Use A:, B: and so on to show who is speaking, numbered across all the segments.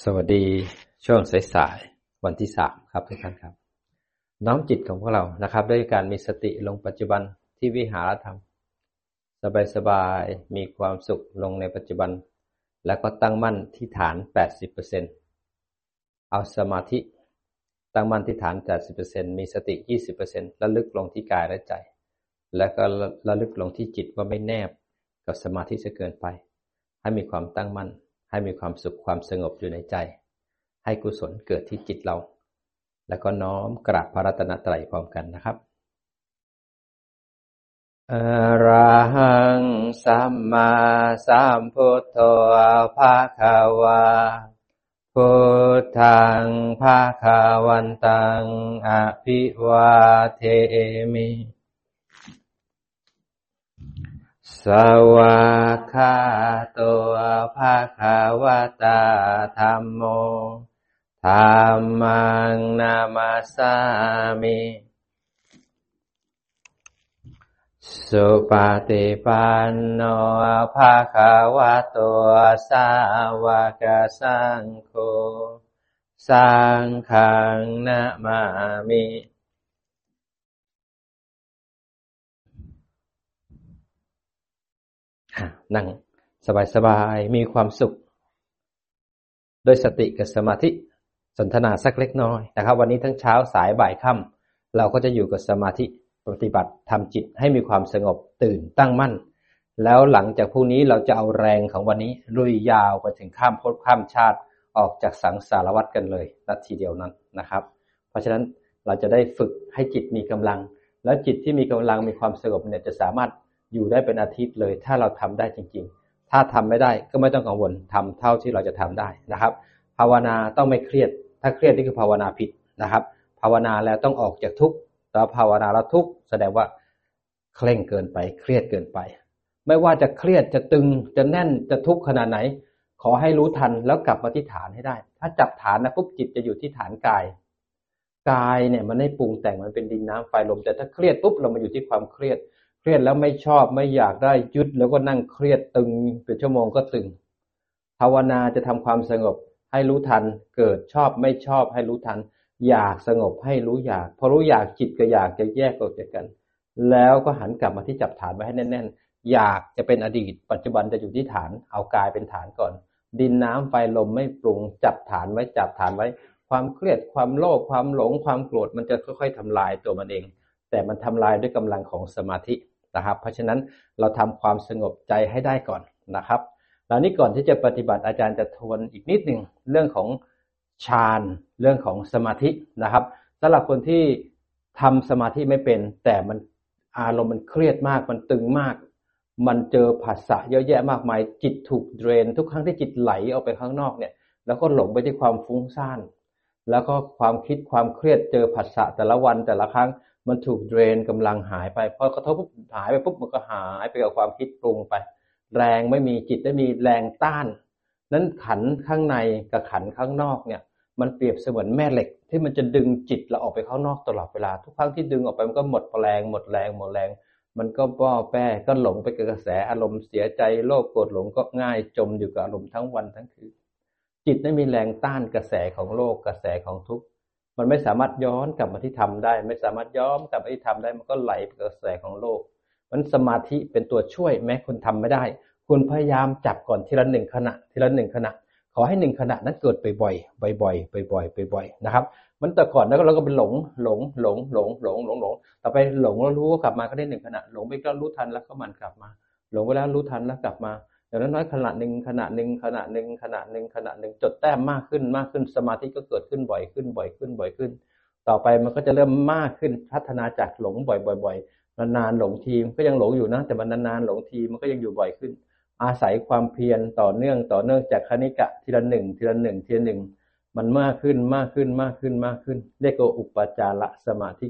A: สวัสดีช่วงสายๆวันที่สามครับทุกท่านครับ น้อมจิตของพวกเรานะครับ ด้วยการมีสติลงปัจจุบันที่วิหารธรรม สบายๆมีความสุขลงในปัจจุบัน แล้วก็ตั้งมั่นที่ฐาน 80%เอาสมาธิ ตั้งมั่นที่ฐาน 80%มีสติ 20%ระลึกลงที่กายและใจ แล้วก็ระลึกลงที่จิตว่าไม่แนบกับสมาธิจะเกินไป ให้มีความตั้งมั่น ให้มีความสุขความสงบอยู่ในใจ ให้กุศลเกิดที่จิตเรา แล้วก็น้อมกราบพระรัตนตรัยพร้อมกันนะครับอระหังสัมมาสัมพุทโธภาควาพุทธังภาควันตังอภิวาเทมิ สวากขาตัวภาคาวตาธรรมโมธรรมังนามาสามิ สุปฏิปันโนภาคาวตัวสาวกสังโฆ สังฆังนามามิ นั่งสบายๆ มีความสุข โดยสติกับสมาธิสนทนาสักเล็กน้อยนะครับ วันนี้ทั้งเช้าสายบ่ายค่ำเราก็จะอยู่กับสมาธิปฏิบัติทำจิตให้มีความสงบตื่นตั้งมั่น แล้วหลังจากพรุ่งนี้เราจะเอาแรงของวันนี้ลุยยาวไปถึงข้ามภพข้ามชาติออกจากสังสารวัฏกันเลยนาทีเดียวนั้นนะครับ เพราะฉะนั้นเราจะได้ฝึกให้จิตมีกำลัง แล้วจิตที่มีกำลังมีความสงบเนี่ยจะสามารถ อยู่ได้เป็นอาทิตย์เลย ถ้าเราทำได้จริง ๆ ถ้าทำไม่ได้ก็ไม่ต้องกังวลทำเท่าที่เราจะทำได้นะครับ ภาวนาต้องไม่เครียด ถ้าเครียดนี่คือภาวนาผิดนะครับ ภาวนาแล้วต้องออกจากทุกข์แต่ภาวนาแล้วทุกข์แสดงว่าเคร่งเกินไป เครียดเกินไป ไม่ว่าจะเครียดจะตึงจะแน่นจะทุกข์ขนาดไหน ขอให้รู้ทันแล้วกลับมาที่ฐานให้ได้ ถ้าจับฐานนะปุ๊บจิตจะอยู่ที่ฐานกายกายเนี่ยมันไม่ปรุงแต่งมันเป็นดินน้ำไฟลมแต่ถ้าเครียดปุ๊บเรามาอยู่ที่ความเครียด เครียดแล้วไม่ชอบไม่อยากได้ยุดแล้วก็นั่งเครียดตึงเป็นชั่วโมงก็ตึง ภาวนาจะทำความสงบให้รู้ทัน เกิดชอบไม่ชอบให้รู้ทัน อยากสงบให้รู้อยาก พอรู้อยากจิตก็อยากจะแยกออกจากกัน แล้วก็หันกลับมาที่จับฐานไว้ให้แน่น ๆ อยากจะเป็นอดีต ปัจจุบันจะอยู่ที่ฐาน เอากายเป็นฐานก่อน ดินน้ำไฟลมไม่ปรุงจับฐานไว้จับฐานไว้ ความเครียดความโลภความหลงความโกรธมันจะค่อย ๆทำลายตัวมันเอง แต่มันทำลายด้วยกำลังของสมาธิ นะครับ เพราะฉะนั้นเราทำความสงบใจให้ได้ก่อนนะครับแล้วนี้ก่อนที่จะปฏิบัติอาจารย์จะทวนอีกนิดหนึ่งเรื่องของฌานเรื่องของสมาธินะครับสำหรับคนที่ทำสมาธิไม่เป็น แต่มันอารมณ์มันเครียดมากมันตึงมาก มันเจอผัสสะเยอะแยะมากมาย จิตถูกเดรน ทุกครั้งที่จิตไหลออกไปข้างนอกเนี่ยแล้วก็หลงไปที่ความฟุ้งซ่าน แล้วก็ความคิดความเครียดเจอผัสสะแต่ละวันแต่ละครั้ง มันถูกเดรนกำลังหายไปพอกระทบปุ๊บหายไปปุ๊บมันก็หายไปกับความคิดปรุงไป แรงไม่มีจิตไม่มีแรงต้าน นั้นขันข้างในกับขันข้างนอกเนี่ย มันเปรียบเสมือนแม่เหล็ก ที่มันจะดึงจิตเราออกไปข้างนอกตลอดเวลา ทุกครั้งที่ดึงออกไปมันก็หมดแรงหมดแรงหมดแรง มันก็ป้อแป้ก็หลงไปกับกระแสอารมณ์เสียใจโลภโกรธหลงก็ง่ายจมอยู่กับอารมณ์ทั้งวันทั้งคืนจิตไม่มีแรงต้านกระแสของโลกกระแสของทุกข์ มันไม่สามารถย้อนกลับมาที่ธรรมได้ ไม่สามารถย้อนกลับมาที่ธรรมได้ มันก็ไหลกระแสของโลก มันสมาธิเป็นตัวช่วย แม้คุณทำไม่ได้ คุณพยายามจับก่อนทีละหนึ่งขณะ ทีละหนึ่งขณะ ขอให้หนึ่งขณะนั้นเกิดไปบ่อยบ่อยบ่อยบ่อยๆนะครับ มันแต่ก่อนแล้วเราก็เป็นหลงหลงหลงหลงหลงหลงหลงต่อไปหลงแล้วรู้ก็กลับมาก็ได้หนึ่งขณะ หลงไปก็รู้ทันแล้วก็มันกลับมา หลงไปแล้วรู้ทันแล้วกลับมา อย่างน้อยขณะหนึ่งขณะหนึ่งขณะหนึ่งขณะหนึ่งขณะหนึ่งจดแต้มมากขึ้นมากขึ้นสมาธิก็เกิดขึ้นบ่อยขึ้นบ่อยขึ้นบ่อยขึ้น ต่อไปมันก็จะเริ่มมากขึ้นพัฒนาจากหลงบ่อยๆนานๆหลงทีมก็ยังหลงอยู่นะ แต่มันนานๆหลงทีมันก็ยังอยู่บ่อยขึ้น อาศัยความเพียรต่อเนื่องต่อเนื่องจากคณิกะทีละหนึ่งทีละหนึ่งทีละหนึ่งมันมากขึ้นมากขึ้นมากขึ้นมากขึ้น เรียกว่าอุปจารสมาธิ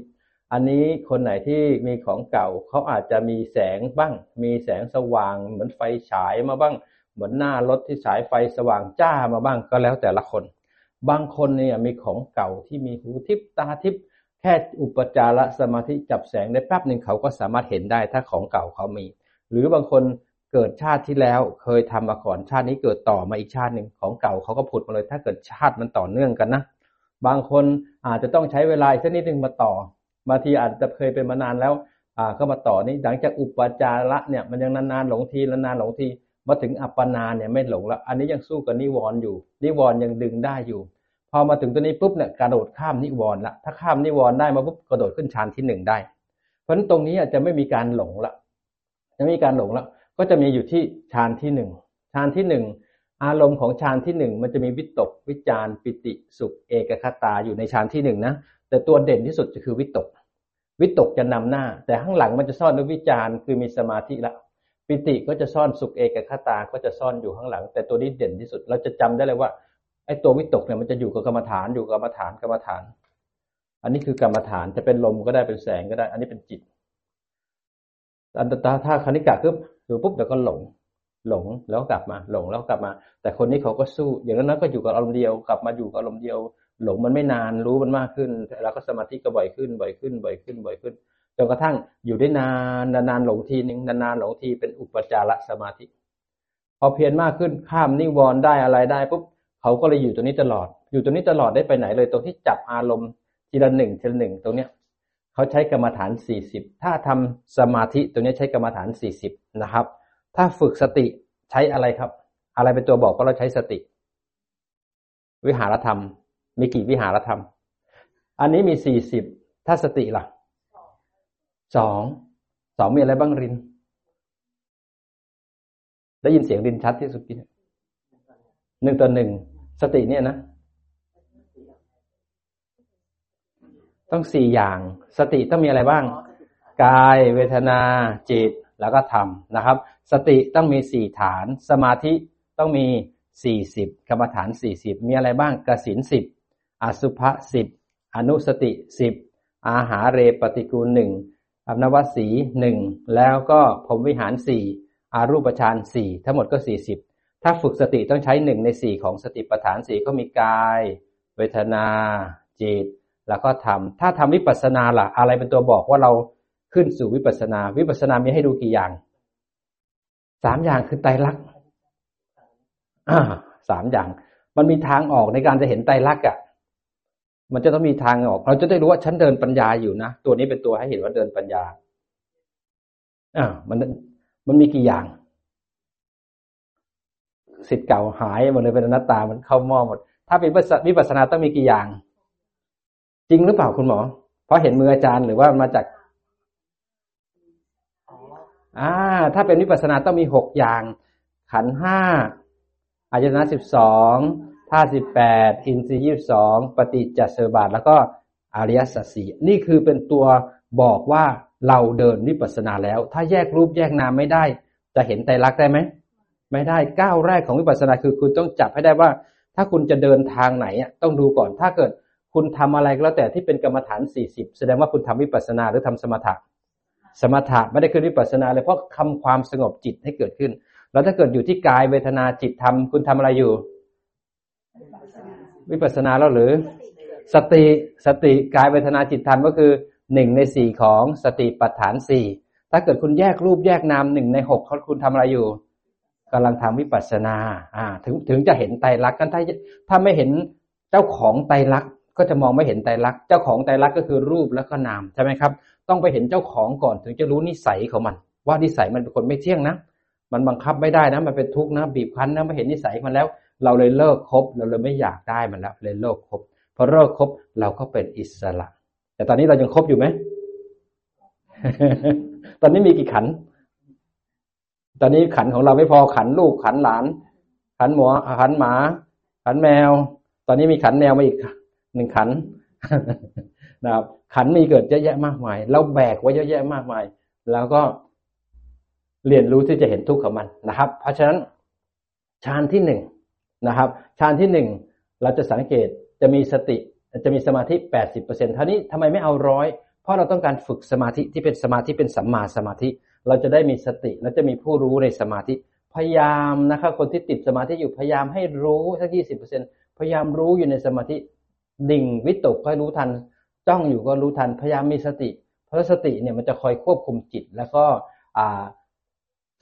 A: อันนี้คนไหนที่มีของเก่าเขาอาจจะมีแสงบ้าง มีแสงสว่าง เหมือนไฟฉายมาบ้าง เหมือนหน้ารถที่ฉายไฟสว่างจ้ามาบ้างก็แล้วแต่ละคน บางคนเนี่ยมีของเก่าที่มีหูทิพตาทิพแค่อุปจารสมาธิจับแสงได้แป๊บหนึ่งเขาก็สามารถเห็นได้ถ้าของเก่าเขามี หรือบางคนเกิดชาติที่แล้วเคยทำมาก่อนชาตินี้เกิดต่อมาอีกชาติหนึ่งของเก่าเขาก็ผุดมาเลย ถ้าเกิดชาติมันต่อเนื่องกันนะบางคนอาจจะต้องใช้เวลาสักนิดหนึ่งมาต่อ บางทีอาจจะเคยเป็นมานานแล้วอ่าก็มาต่อนี่หลังจากอุปจาระเนี่ยมันยังนานๆหลงทีละนานหลงทีมาถึงอัปปนาเนี่ยไม่หลงแล้ว อันนี้ยังสู้กับนิวรณ์อยู่ นิวรณ์ยังดึงได้อยู่ พอมาถึงตัวนี้ปุ๊บเนี่ยกระโดดข้ามนิวรณ์ละถ้าข้ามนิวรณ์ได้มาปุ๊บกระโดดขึ้นฌานที่หนึ่งได้ เพราะนั้นตรงนี้อาจจะไม่มีการหลงละจะไม่มีการหลงละก็จะมีอยู่ที่ฌานที่หนึ่งฌานที่หนึ่งอารมณ์ของฌานที่หนึ่งมันจะมีวิตกวิจารปิติสุขเอกคตาอยู่ในฌานที่หนึ่งนะ แต่ตัวเด่นที่สุดจะคือวิตก วิตกจะนำหน้า แต่ข้างหลังมันจะซ่อนด้วยวิจารคือมีสมาธิละปิติก็จะซ่อนสุขเอกคตา ก็จะซ่อนอยู่ข้างหลัง แต่ตัวนี้เด่นที่สุด เราจะจำได้เลยว่าไอ้ตัววิตกเนี่ยมันจะอยู่กับกรรมฐานอยู่กับกรรมฐานกรรมฐาน อันนี้คือกรรมฐานจะเป็นลมก็ได้เป็นแสงก็ได้ อันนี้เป็นจิต อันตาถ้าคณิกะปุ๊บอยู่ปุ๊บเดี๋ยวก็หลง หลงแล้วกลับมา หลงแล้วกลับมา แต่คนนี้เขาก็สู้ อย่างนั้นก็อยู่กับอารมณ์เดียวกลับมาอยู่กับอารมณ์เดียว หลงมันไม่นานรู้มันมากขึ้น แล้วก็สมาธิก็บ่อยขึ้นบ่อยขึ้นบ่อยขึ้นบ่อยขึ้นจนกระทั่งอยู่ได้นานนานๆหลงทีหนึ่งนานๆหลงทีเป็นอุปจารสมาธิ พอเพียรมากขึ้นข้ามนิวรณ์ได้อะไรได้ปุ๊บเขาก็เลยอยู่ตัวนี้ตลอด อยู่ตัวนี้ตลอดได้ไปไหนเลยตรงที่จับอารมณ์ทีละหนึ่งทีละหนึ่งตรงเนี้ยเขาใช้กรรมฐานสี่สิบถ้าทำสมาธิตัวนี้ใช้กรรมฐานสี่สิบนะครับ ถ้าฝึกสติใช้อะไรครับ อะไรเป็นตัวบอกก็เราใช้สติ วิหารธรรม มีกี่วิหารธรรม อันนี้มีสี่สิบถ้าสติล่ะสองสองมีอะไรบ้างริน ได้ยินเสียงรินชัดที่สุดที่หนึ่งต่อหนึ่งสติเนี่ยนะต้องสี่อย่าง สติต้องมีอะไรบ้าง กายเวทนา จิตแล้วก็ธรรมนะครับ สติต้องมีสี่ฐาน สมาธิต้องมีสี่สิบกรรมฐานสี่สิบมีอะไรบ้างกสินสิบ อสุภะสิบอนุสติสิบอาหาเรปฏิกูลหนึ่งอนนวสีหนึ่งแล้วก็พรมวิหารสี่อารูปฌานสี่ทั้งหมดก็สี่สิบถ้าฝึกสติต้องใช้หนึ่งในสี่ของสติปัฏฐานสี่ก็มีกาย เวทนา จิต แล้วก็ทำถ้าทำวิปัสสนาล่ะ อะไรเป็นตัวบอกว่าเราขึ้นสู่วิปัสสนา วิปัสสนามีให้ดูกี่อย่างสามอย่างคือไตรลักษณ์สามอย่าง มันมีทางออกในการจะเห็นไตรลักษณ์อะ มันจะต้องมีทางออก เราจะได้รู้ว่าฉันเดินปัญญาอยู่นะ ตัวนี้เป็นตัวให้เห็นว่าเดินปัญญาอ่ามันมันมีกี่อย่างสิทธิ์เก่าหายหมดเลยเป็นอนัตตามันเข้าหม้อหมด ถ้าเป็นวิปัสสนาต้องมีกี่อย่าง จริงหรือเปล่าคุณหมอ เพราะเห็นมืออาจารย์หรือว่ามาจากอ่า ถ้าเป็นวิปัสสนาต้องมีหกอย่าง ขันห้าอายตนะสิบสอง ธาตุสิบแปดอินทรีย์ยี่สองปฏิจจสมบาทแล้วก็อริยสัจสี่นี่คือเป็นตัวบอกว่าเราเดินวิปัสสนาแล้ว ถ้าแยกรูปแยกนามไม่ได้ จะเห็นไตรลักษณ์ได้ไหมไม่ได้ก้าวแรกของวิปัสสนาคือคุณต้องจับให้ได้ว่า ถ้าคุณจะเดินทางไหนต้องดูก่อน ถ้าเกิดคุณทำอะไรก็แล้วแต่ที่เป็นกรรมฐานสี่สิบแสดงว่าคุณทำวิปัสสนาหรือทำสมถะสมถะไม่ได้ขึ้นวิปัสสนาเลยเพราะคำความสงบจิตให้เกิดขึ้น แล้วถ้าเกิดอยู่ที่กายเวทนาจิตทำคุณทำอะไรอยู่ วิปัสสนาแล้วหรือ สติสติกายเวทนาจิตธรรมก็คือหนึ่งในสี่ของสติปัฏฐานสี่ถ้าเกิดคุณแยกรูปแยกนามหนึ่งในหกเขาคุณทำอะไรอยู่กำลังทำวิปัสสนา อ่า ถึงถึงจะเห็นไตรลักษณ์กันถ้าถ้าไม่เห็นเจ้าของไตรลักษณ์ก็จะมองไม่เห็นไตรลักษณ์เจ้าของไตรลักษณ์ก็คือรูปแล้วก็นามใช่ไหมครับ ต้องไปเห็นเจ้าของก่อนถึงจะรู้นิสัยของมัน ว่านิสัยมันเป็นคนไม่เที่ยงนะมันบังคับไม่ได้นะ มันเป็นทุกข์นะบีบคั้นนะไม่เห็นนิสัยมันแล้ว เราเลยเลิกคบเราเลยไม่อยากได้มันแล้วเลยเลิกคบพอเลิกคบเราก็เป็นอิสระ แต่ตอนนี้เรายังคบอยู่ไหมตอนนี้มีกี่ขัน ตอนนี้ขันของเราไม่พอขันลูกขันหลาน ขันหมูขันหมา ขันแมว ตอนนี้มีขันแมวมาอีกหนึ่งขันนะครับขันมีเกิดเยอะแยะมากมาย เราแบกไว้เยอะแยะมากมาย แล้วก็เรียนรู้ที่จะเห็นทุกข์ของมันนะครับ เพราะฉะนั้นฌานที่หนึ่ง นะครับฌานที่หนึ่งเราจะสังเกตจะมีสติจะมีสมาธิแปดสิบเปอร์เซ็นต์ท่านี้ทำไมไม่เอาร้อยเพราะเราต้องการฝึกสมาธิที่เป็นสมาธิเป็นสัมมาสมาธิ เราจะได้มีสติและจะมีผู้รู้ในสมาธิ พยายามนะครับคนที่ติดสมาธิอยู่พยายามให้รู้สักยี่สิบเปอร์เซ็นพยายามรู้อยู่ในสมาธิดิ่งวิตกก็รู้ทัน จ้องอยู่ก็รู้ทัน พยายามมีสติ เพราะสติเนี่ยมันจะคอยควบคุมจิตแล้วก็อ่า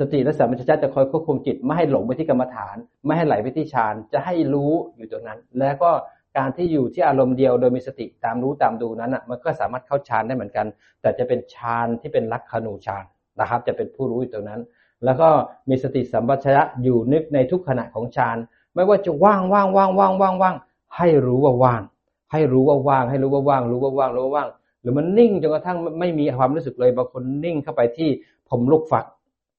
A: สติและสัมปชัญญะจะคอยควบคุมจิตไม่ให้หลงไปที่กรรมฐาน ไม่ให้ไหลไปที่ฌานจะให้รู้อยู่ตรงนั้น แล้วก็การที่อยู่ที่อารมณ์เดียวโดยมีสติตามรู้ตามดูนั้นอะมันก็สามารถเข้าฌานได้เหมือนกัน แต่จะเป็นฌานที่เป็นลักขณูฌานนะครับ จะเป็นผู้รู้อยู่ตรงนั้น แล้วก็มีสติสัมปชัญญะอยู่นึกในทุกขณะของฌานไม่ว่าจะว่างว่างว่างว่างว่างว่างให้รู้ว่าว่าง ให้รู้ว่าว่าง ให้รู้ว่าว่าง รู้ว่าว่างรู้ว่าว่าง หรือมันนิ่งจนกระทั่งไม่มีความรู้สึกเลยบางคนนิ่งเข้าไปที่ผมลูกฟัก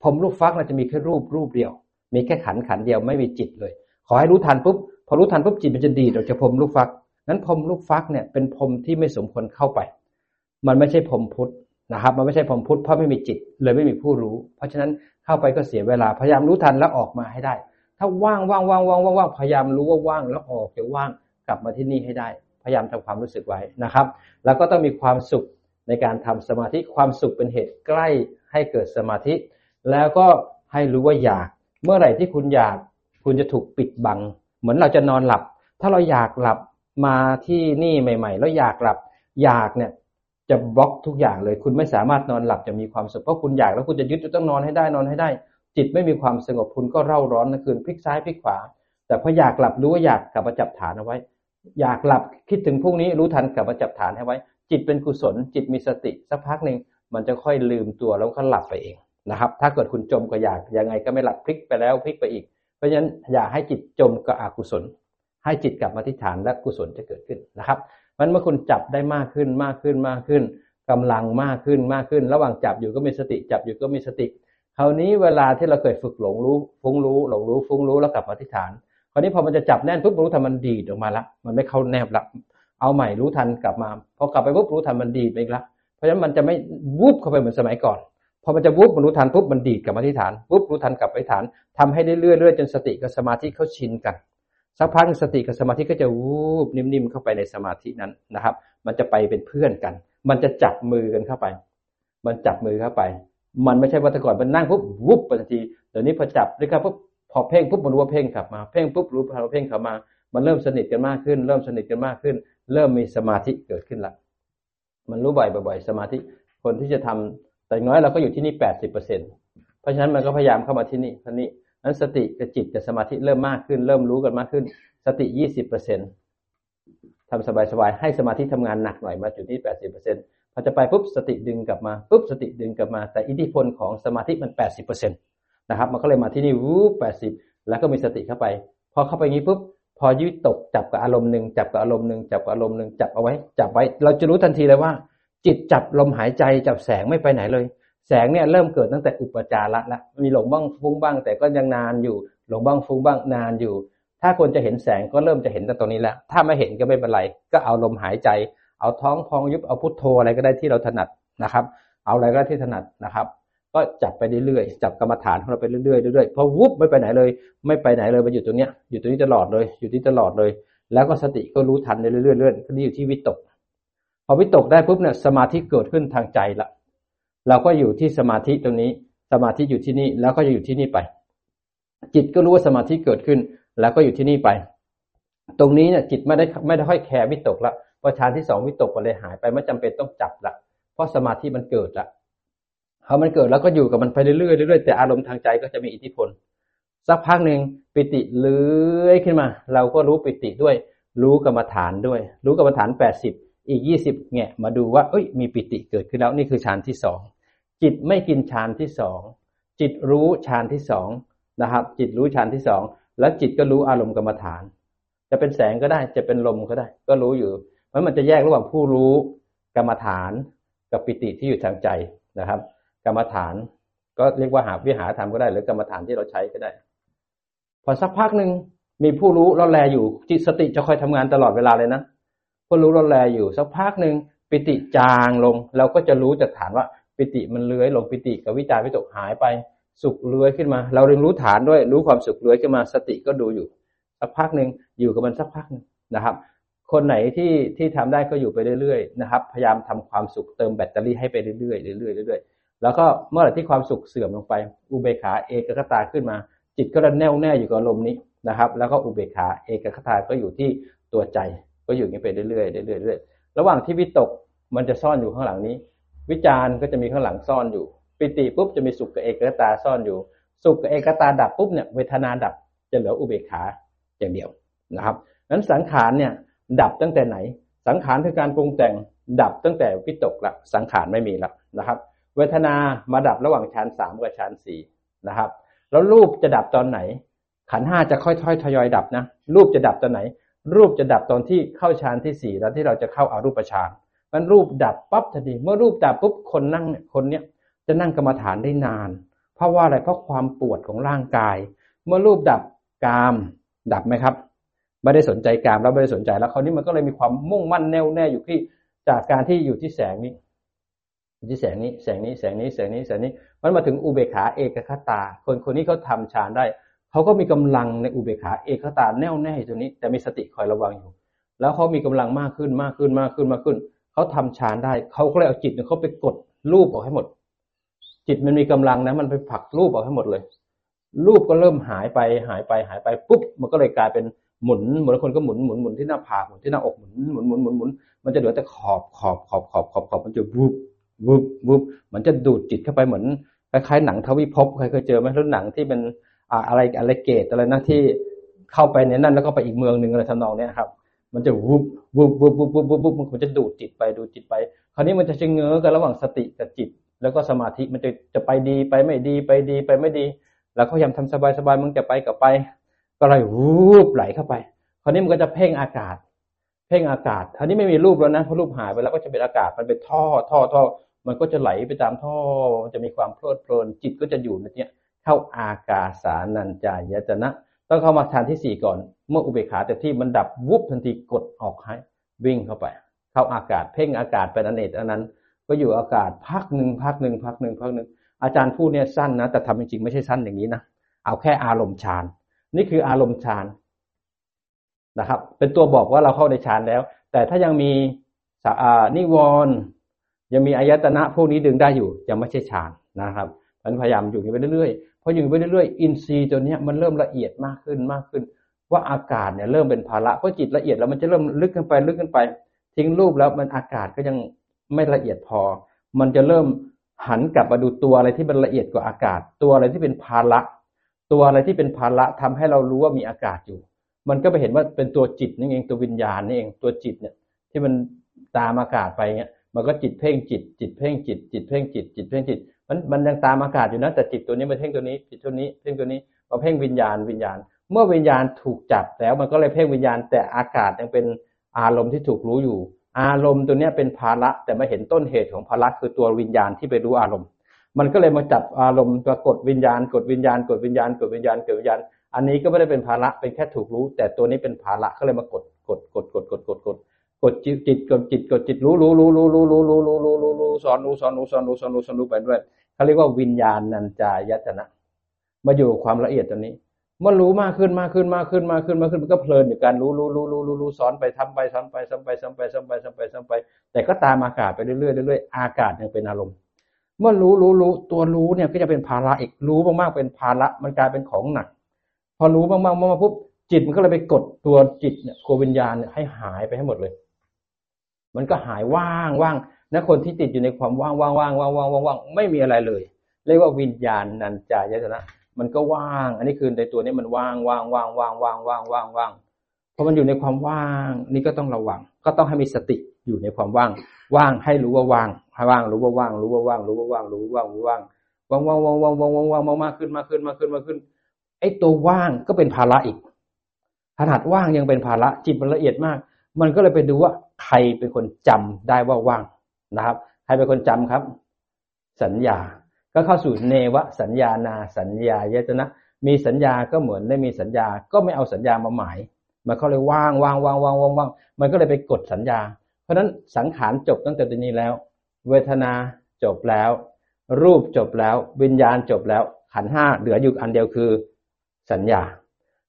A: ผมลูกฟักมันจะมีแค่รูปรูปเดียว มีแค่ขันขันเดียวไม่มีจิตเลย ขอให้รู้ทันปุ๊บพอรู้ทันปุ๊บจิตมันจะดีดออกจากผมลูกฟักนั้นพรมลูกฟักเนี่ยเป็นพรมที่ไม่สมควรเข้าไป มันไม่ใช่พรมพุทธนะครับ มันไม่ใช่พรมพุทธเพราะไม่มีจิตเลยไม่มีผู้รู้ เพราะฉะนั้นเข้าไปก็เสียเวลาพยายามรู้ทันแล้วออกมาให้ได้ ถ้าว่างว่างว่างว่างว่างว่างพยายามรู้ว่าว่างแล้วออกจะว่างกลับมาที่นี่ให้ได้ พยายามทำความรู้สึกไว้นะครับ แล้วก็ต้องมีความสุขในการทำสมาธิความสุขเป็นเหตุใกล้ให้เกิดสมาธิ แล้วก็ให้รู้ว่าอยาก เมื่อไหร่ที่คุณอยาก คุณจะถูกปิดบัง เหมือนเราจะนอนหลับ ถ้าเราอยากหลับมาที่นี่ใหม่ ๆ แล้วอยากหลับ อยากเนี่ยจะบล็อกทุกอย่างเลย คุณไม่สามารถนอนหลับจะมีความสุขเพราะคุณอยากแล้วคุณจะยึดจะต้องนอนให้ได้นอนให้ได้ จิตไม่มีความสงบคุณก็เร่าร้อนนะคืนพลิกซ้ายพลิกขวา แต่พออยากหลับรู้ว่าอยากกลับมาจับฐานเอาไว้ อยากหลับคิดถึงพรุ่งนี้รู้ทันกลับมาจับฐานให้ไว้ จิตเป็นกุศลจิตมีสติสักพักหนึ่งมันจะค่อยลืมตัวแล้วก็หลับไปเอง นะครับ ถ้าเกิดคุณจมก็อยากยังไงก็ไม่หลับพลิกไปแล้วพลิกไปอีก เพราะฉะนั้นอย่าให้จิตจมกับอกุศล ให้จิตกลับมาที่ฐานและกุศลจะเกิดขึ้นนะครับมันเมื่อคุณจับได้มากขึ้นมากขึ้นมากขึ้นกำลังมากขึ้นมากขึ้น ระหว่างจับอยู่ก็มีสติ จับอยู่ก็มีสติ คราวนี้เวลาที่เราเคยฝึกหลงรู้ฟุ้งรู้หลงรู้ฟุ้งรู้แล้วกลับมาที่ฐาน คราวนี้พอมันจะจับแน่นปุ๊บรู้ทันมันดีดออกมาละมันไม่เข้าแนบละเอาใหม่รู้ทันกลับมาพอกลับไปปุ๊บรู้ทันมันดีดไปอีกละเพราะฉะนั้นมันจะไม่วุบเข้าไปเหมือนสมัยก่อน พอมันจะวุบมันรู้ทันปุ๊บมันดีดกลับมาที่ฐานวุบรู้ทันกลับไปฐานทำให้เรื่อยๆจนสติกับสมาธิเขาชินกันสักพักสติกับสมาธิก็จะวูบนิ่มๆเข้าไปในสมาธินั้นนะครับ มันจะไปเป็นเพื่อนกัน มันจะจับมือกันเข้าไป มันจับมือเข้าไป มันไม่ใช่ว่าแต่ก่อนมันนั่งปุ๊บวุบไปทันทีเดี๋ยวนี้พอจับด้วยกันปุ๊บพอเพ่งปุ๊บมันรู้ว่าเพ่งกลับมาเพ่งปุ๊บรู้พอเพ่งกลับมา มันเริ่มสนิทกันมากขึ้น เริ่มสนิทกันมากขึ้น เริ่มมีสมาธิเกิดขึ้นละมันรู้บ่อยบ่อยสมาธิคนที่จะทำ แต่น้อยเราก็อยู่ที่นี่แปดสิบเปอร์เซ็นเพราะฉะนั้นมันก็พยายามเข้ามาที่นี่ที่นี่นั้นสติกับจิตกับสมาธิเริ่มมากขึ้น เริ่มรู้กันมากขึ้น สติยี่สิบเปอร์เซ็นทำสบายๆให้สมาธิทำงานหนักหน่อยมาจุดที่แปดสิบเปอร์เซ็นพอจะไปปุ๊บสติดึงกลับมาปุ๊บสติดึงกลับมา แต่อิทธิพลของสมาธิมันแปดสิบเปอร์เซ็นตนะครับ มันก็เลยมาที่นี่วูบแปดสิบแล้วก็มีสติเข้าไป พอเข้าไปงี้ปุ๊บพอยึดตกจับกับอารมณ์หนึ่งจับกับอารมณ์หนึ่งจับกับอารมณ์หนึ่งจับเอาไว้ จับไว้ เราจะรู้ทันทีเลยว่า จิตจับลมหายใจจับแสงไม่ไปไหนเลย แสงเนี่ยเริ่มเกิดตั้งแต่อุปจาระละมีหลงบ้างฟุ้งบ้าง แต่ก็ยังนานอยู่หลงบ้างฟุ้งบ้างนานอยู่ ถ้าคนจะเห็นแสงก็เริ่มจะเห็นแต่ตรงนี้แล้วถ้าไม่เห็นก็ไม่เป็นไร ก็เอาลมหายใจ เอาท้องพองยุบเอาพุทโธอะไรก็ได้ที่เราถนัดนะครับ เอาอะไรก็ที่ถนัดนะครับ ก็จับไปเรื่อยๆจับกรรมฐานของเราไปเรื่อยๆเรื่อยๆพอวุบไม่ไปไหนเลย ไม่ไปไหนเลยมันอยู่ตรงเนี้ยอยู่ตรงนี้ตลอดเลยอยู่ที่ตลอดเลย แล้วก็สติก็รู้ทันเรื่อยๆเรื่อยๆก็นี่อยู่ที่วิตก อวิตกได้ปุ๊บเนี่ยสมาธิเกิดขึ้นทางใจละเราก็อยู่ที่สมาธิตรงนี้ สมาธิอยู่ที่นี่แล้วก็จะอยู่ที่นี่ไป จิตก็รู้ว่าสมาธิเกิดขึ้น แล้วก็อยู่ที่นี่ไป ตรงนี้เนี่ยจิตไม่ได้ไม่ได้ค่อยแคร์วิตกละพอฌานที่สองวิตกก็เลยหายไปไม่จำเป็นต้องจับละเพราะสมาธิมันเกิดละพอมันเกิดแล้วก็อยู่กับมันไปเรื่อยๆเรื่อยๆแต่อารมณ์ทางใจก็จะมีอิทธิพล สักพักหนึ่งปิติเลื้อยขึ้นมา เราก็รู้ปิติด้วย รู้กรรมฐานด้วย รู้กรรมฐานแปดสิบ อีกยี่สิบแงะมาดูว่าเอ้ยมีปิติเกิดขึ้นแล้วนี่คือฌานที่สองจิตไม่กินฌานที่สองจิตรู้ฌานที่สองนะครับ จิตรู้ฌานที่สองแล้วจิตก็รู้อารมณ์กรรมฐาน จะเป็นแสงก็ได้จะเป็นลมก็ได้ ก็รู้อยู่เพราะมันจะแยกระหว่างผู้รู้กรรมฐาน กับปิติที่อยู่ทางใจนะครับ กรรมฐานก็เรียกว่าหาวิหารธรรมก็ได้ หรือกรรมฐานที่เราใช้ก็ได้ พอสักพักหนึ่งมีผู้รู้เราแลอยู่จิตสติจะคอยทำงานตลอดเวลาเลยนะ ผู้รู้เราแลอยู่สักพักหนึ่งปิติจางลง เราก็จะรู้จากฐานว่าปิติมันเลื้อยลงปิติกับวิจารวิตกหายไปสุขเลื้อยขึ้นมา เราเรียนรู้ฐานด้วย รู้ความสุขเลื้อยขึ้นมา สติก็ดูอยู่สักพักหนึ่งอยู่กับมันสักพักนึงนะครับ คนไหนที่ที่ทำได้ก็อยู่ไปเรื่อยๆนะครับ พยายามทำความสุขเติมแบตเตอรี่ให้ไปเรื่อยๆเรื่อยๆเรื่อยๆแล้วก็เมื่อไหร่ที่ความสุขเสื่อมลงไป อุเบกขาเอกคตาขึ้นมา จิตก็จะแน่วแน่อยู่กับลมนี้นะครับ แล้วก็อุเบกขาเอกคตาก็อยู่ที่ตัวใจ ก็อยู่อย่างนี้ไปเรื่อยๆเรื่อยๆเรื่อยๆระหว่างที่วิตกมันจะซ่อนอยู่ข้างหลังนี้ วิจารณ์ก็จะมีข้างหลังซ่อนอยู่ ปิติปุ๊บจะมีสุขกับเอกตาซ่อนอยู่ สุขกับเอกตาดับปุ๊บเนี่ยเวทนาดับจะเหลืออุเบกขาอย่างเดียวนะครับนั้นสังขารเนี่ยดับตั้งแต่ไหน สังขารคือการปรุงแต่งดับตั้งแต่วิตกละสังขารไม่มีละนะครับ เวทนามาดับระหว่างฌานสามกับฌานสี่นะครับ แล้วรูปจะดับตอนไหน ขันห้าจะค่อยๆทยอยดับนะรูปจะดับตอนไหน รูปจะดับตอนที่เข้าฌานที่สี่แล้วที่เราจะเข้าอารูปฌานมันรูปดับปั๊บทันทีเมื่อรูปดับปุ๊บคนนั่งเนี่ยคนเนี้ยจะนั่งกรรมฐานได้นาน เพราะว่าอะไรเพราะความปวดของร่างกาย เมื่อรูปดับกามดับไหมครับไม่ได้สนใจกามแล้วไม่ได้สนใจแล้วคราวนี้มันก็เลยมีความมุ่งมั่นแน่วแน่อยู่ที่จากการที่อยู่ที่แสงนี้ที่แสงนี้แสงนี้แสงนี้แสงนี้แสงนี้มันมาถึงอุเบกขาเอกคตา คนคนนี้เขาทำฌานได้ เขาก็มีกำลังในอุเบกขาเอกตาแน่วแน่อยู่ตรงนี้ แต่มีสติคอยระวังอยู่ แล้วเขามีกำลังมากขึ้นมากขึ้นมากขึ้นมากขึ้น เขาทำฌานได้เขาก็เลยเอาจิตเขาไปกดรูปออกให้หมด จิตมันมีกำลังนะมันไปผลักรูปออกให้หมดเลย รูปก็เริ่มหายไปหายไปหายไปปุ๊บมันก็เลยกลายเป็นหมุนเหมือนคนก็หมุนหมุนหมุนที่หน้าผากหมุนที่หน้าอกหมุนหมุนหมุนหมุนหมุนมันจะเหลือแต่ขอบขอบขอบขอบขอบขอบมันจะวุบวุบวุบมันจะดูดจิตเข้าไปเหมือนคล้ายๆหนังทวิภพใครเคยเจอไหมรุ่นหนังที่เป็น อะไรอะไรเกตอะไรนะที่เข้าไปในนั้นแล้วก็ไปอีกเมืองหนึ่งอะไรทำนองนี้ครับ มันจะวุบวุบวุบวุบวุบวุบวุบมันจะดูดจิตไปดูจิตไป คราวนี้มันจะชะเง้อกันระหว่างสติกับจิต แล้วก็สมาธิมันจะจะไปดีไปไม่ดีไปดีไปไม่ดีแล้วเขาพยายามทำสบายๆมันจะไปกับไป ก็เลยวูบไหลเข้าไป คราวนี้มันก็จะเพ่งอากาศ เพ่งอากาศคราวนี้ไม่มีรูปแล้วนะเพราะรูปหายไปแล้วก็จะเป็นอากาศมันเป็นท่อท่อท่อมันก็จะไหลไปตามท่อจะมีความเพลิดเพลินจิตก็จะอยู่ในนี้ เข้าอากาสานัญจายตนะ ต้องเข้ามาทานที่สี่ก่อน เมื่ออุเบกขาแต่ที่มันดับวุบทันทีกดออกให้วิ่งเข้าไป เข้าอากาศเพ่งอากาศเป็นอเนกอันนั้น ก็อยู่อากาศพักหนึ่งพักหนึ่งพักหนึ่งพักหนึ่งอาจารย์พูดเนี่ยสั้นนะ แต่ทำจริงๆไม่ใช่สั้นอย่างนี้นะเอาแค่อารมณ์ฌานนี่คืออารมณ์ฌานนะครับ เป็นตัวบอกว่าเราเข้าในฌานแล้ว แต่ถ้ายังมีนิวรณ์ยังมีอายตนะพวกนี้ดึงได้อยู่ยังไม่ใช่ฌานนะครับมันพยายามอยู่ไปเรื่อยๆ พออยู่ไปเรื่อยๆอินทรีย์ตัวนี้มันเริ่มละเอียดมากขึ้นมากขึ้น ว่าอากาศเนี่ยเริ่มเป็นภาระเพราะจิตละเอียดแล้วมันจะเริ่มลึกขึ้นไปลึกขึ้นไป ทิ้งรูปแล้วมันอากาศก็ยังไม่ละเอียดพอ มันจะเริ่มหันกลับมาดูตัวอะไรที่มันละเอียดกว่าอากาศ ตัวอะไรที่เป็นภาระตัวอะไรที่เป็นภาระทำให้เรารู้ว่ามีอากาศอยู่ มันก็ไปเห็นว่าเป็นตัวจิตนี่เองตัววิญญาณนี่เองตัวจิตเนี่ย ที่มันตามอากาศไปเนี่ยมันก็จิตเพ่งจิต จิตเพ่งจิต จิตเพ่งจิต จิตเพ่งจิต มันมันยังตามอากาศอยู่นะแต่จิตตัวนี้มาเพ่งตัวนี้จิตตัวนี้เพ่งตัวนี้มาเพ่งวิญญาณวิญญาณ เมื่อวิญญาณถูกจับแล้วมันก็เลยเพ่งวิญญาณ แต่อากาศยังเป็นอารมณ์ที่ถูกรู้อยู่ อารมณ์ตัวนี้เป็นภาระแต่มาเห็นต้นเหตุของภาระคือตัววิญญาณที่ไปรู้อารมณ์ มันก็เลยมาจับอารมณ์ตัวกดวิญญาณ กดวิญญาณ กดวิญญาณกดวิญญาณกดวิญญาณ อันนี้ก็ไม่ได้เป็นภาระเป็นแค่ถูกรู้ แต่ตัวนี้เป็นภาระก็เลยมากดกดกดกดกดกดกดกดจิตจิตกดจิตกดจิตรู้รู้รู้รู้รู้รู้รู้รู้รู้รู้รู้สอนรู้สอนรู้สอนรู้สอนรู้สอนรู้ไปด้วย เขาเรียกว่าวิญญาณนันจายตนะ มาอยู่ความละเอียดตัวนี้เมื่อรู้มากขึ้นมากขึ้นมากขึ้นมากขึ้นมากขึ้นมันก็เพลินอยู่การรู้รู้รู้รู้รู้รู้สอนไปทำไปทำไปซ้ำไปซ้ำไปซ้ำไปซ้ำไปซ้ำไป แต่ก็ตามอากาศไปเรื่อยเรื่อยเรื่อยอากาศยังเป็นอารมณ์ เมื่อรู้รู้รู้ตัวรู้เนี่ยก็จะเป็นภาระอีกรู้มากๆเป็นภาระมันกลายเป็นของหนัก พอรู้มากๆมาปุ๊บจิตมันก็เลยไปกดตัวจิตเนี่ยโควิญญาณเนี่ยให้หายไปให้หมดเลย มันก็หายว่างว่าง นะคนที่ติดอยู่ในความว่างว่างว่างว่างว่างว่างไม่มีอะไรเลย เรียกว่าวิญญาณนันจายตนะ มันก็ว่าง อันนี้คือในตัวนี้มันว่างว่างว่างว่างว่างว่างว่างว่างพอมันอยู่ในความว่าง นี่ก็ต้องระวัง ก็ต้องให้มีสติอยู่ในความว่าง ว่างให้รู้ว่าว่างให้ว่างรู้ว่าว่าง รู้ว่าว่าง รู้ว่าว่าง รู้ว่าว่างรู้ว่างว่างว่างว่างว่างว่างว่างว่างมากขึ้นมากขึ้นมากขึ้นมากขึ้น ไอ้ตัวว่างก็เป็นภาระอีกขนาดว่างยังเป็นภาระจิตมันละเอียดมาก มันก็เลยไปดูว่าใครเป็นคนจำได้ว่าว่าง นะครับ ใครเป็นคนจำครับ สัญญา ก็เข้าสู่เนวสัญญานา สัญญายตนะ มีสัญญาก็เหมือนได้มีสัญญา ก็ไม่เอาสัญญามาหมาย มันเขาเลยว่างว่างว่างว่างว่างว่างมันก็เลยไปกดสัญญา เพราะฉะนั้นสังขารจบตั้งแต่ตรงนี้แล้ว เวทนาจบแล้ว รูปจบแล้ว วิญญาณจบแล้ว ขันห้าเหลืออยู่อันเดียวคือสัญญา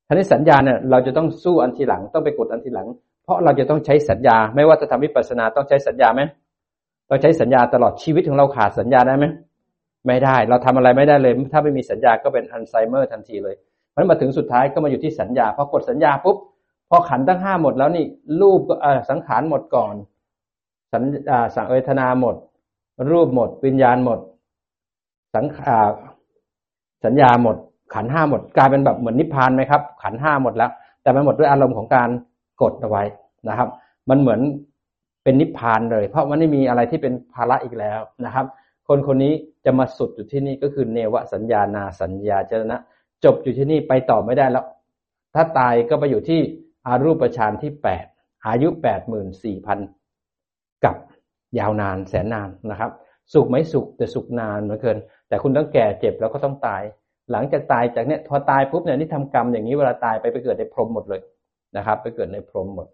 A: ทีนี้สัญญาเนี่ยเราจะต้องสู้อันทีหลังต้องไปกดอันทีหลัง เพราะเราจะต้องใช้สัญญา ไม่ว่าจะทำวิปัสสนาต้องใช้สัญญาไหม ต้องใช้สัญญาตลอดชีวิตของเราขาดสัญญาได้ไหมไม่ได้ เราทำอะไรไม่ได้เลย ถ้าไม่มีสัญญาก็เป็นอัลไซเมอร์ทันทีเลยมันมาถึงสุดท้ายก็มาอยู่ที่สัญญาพอกดสัญญาปุ๊บพอขันตั้งห้าหมดแล้วนี่รูปสังขารหมดก่อน สัญสังเวทนาหมด รูปหมด วิญญาณหมด สังสัญญาหมด ขันห้าหมด กลายเป็นแบบเหมือนนิพพานไหมครับ ขันห้าหมดแล้ว แต่มันหมดด้วยอารมณ์ของการกดเอาไว้นะครับ มันเหมือน เป็นนิพพานเลย เพราะมันไม่มีอะไรที่เป็นภาระอีกแล้วนะครับ คนคนนี้จะมาสุดอยู่ที่นี่ก็คือเนวสัญญานาสัญญาเจนะ จบอยู่ที่นี่ไปต่อไม่ได้แล้ว ถ้าตายก็ไปอยู่ที่อารูปฌานที่แปดอายุแปดหมื่นสี่พันกับยาวนานแสนนานนะครับ สุขไหมสุขแต่สุขนานเหมือนเกิน แต่คุณต้องแก่เจ็บแล้วก็ต้องตาย หลังจากตายจากเนี้ยพอตายปุ๊บเนี่ยนี่ทำกรรมอย่างนี้เวลาตายไปไปเกิดในพรหมหมดเลยนะครับ ไปเกิดในพรหมหมด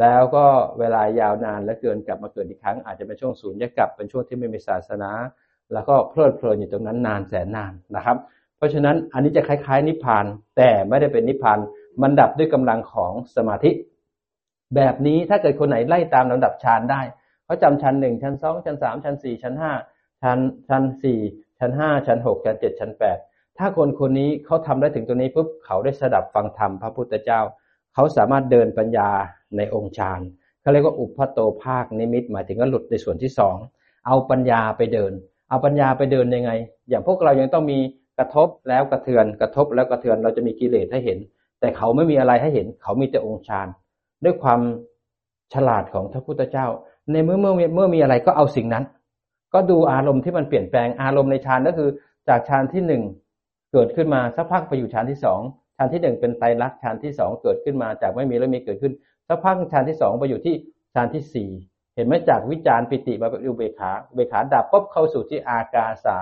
A: แล้วก็เวลายาวนานและเกินกลับมาเกิดอีกครั้ง อาจจะเป็นช่วงศูนย์ยกลับเป็นช่วงที่ไม่มีศาสนา แล้วก็เพลิดเพลินอยู่ตรงนั้นนานแสนนานนะครับ เพราะฉะนั้นอันนี้จะคล้ายๆนิพพานแต่ไม่ได้เป็นนิพพานมันดับด้วยกำลังของสมาธิ แบบนี้ถ้าเกิดคนไหนไล่ตามลำดับฌานได้เขาจำชั้นหนึ่งชั้นสองชั้นสามชั้นสี่ชั้นห้าชั้นชั้นสี่ชั้นห้าชั้นหกชั้นเจ็ดชั้นแปดถ้าคนคนนี้เขาทำได้ถึงตัวนี้ปุ๊บเขาได้สดับฟังธรรมพระพุทธเจ้า เขาสามารถเดินปัญญาในองค์ฌานเขาเรียกว่าอุปโตภาคนิมิต หมายถึงว่าหลุดในส่วนที่สองเอาปัญญาไปเดิน เอาปัญญาไปเดินยังไง อย่างพวกเรายังต้องมีกระทบแล้วกระเทือนกระทบแล้วกระเทือนเราจะมีกิเลสให้เห็น แต่เขาไม่มีอะไรให้เห็น เขามีแต่องค์ฌานด้วยความฉลาดของพระพุทธเจ้า ในเมื่อเมื่อเมื่อมีอะไรก็เอาสิ่งนั้น ก็ดูอารมณ์ที่มันเปลี่ยนแปลงอารมณ์ในฌานก็คือ จากฌานที่หนึ่งเกิดขึ้นมาสักพักไปอยู่ฌานที่สอง ฌานที่หนึ่งเป็นไตรลักษณ์ฌานที่สองเกิดขึ้นมาจากไม่มีแล้วมีเกิดขึ้นสักพักฌานที่สองไปอยู่ที่ฌานที่สี่เห็นไหมจากวิจารปิติมาเป็นอุเบขาเบขาดับปุ๊บเข้าสู่ที่อากาสา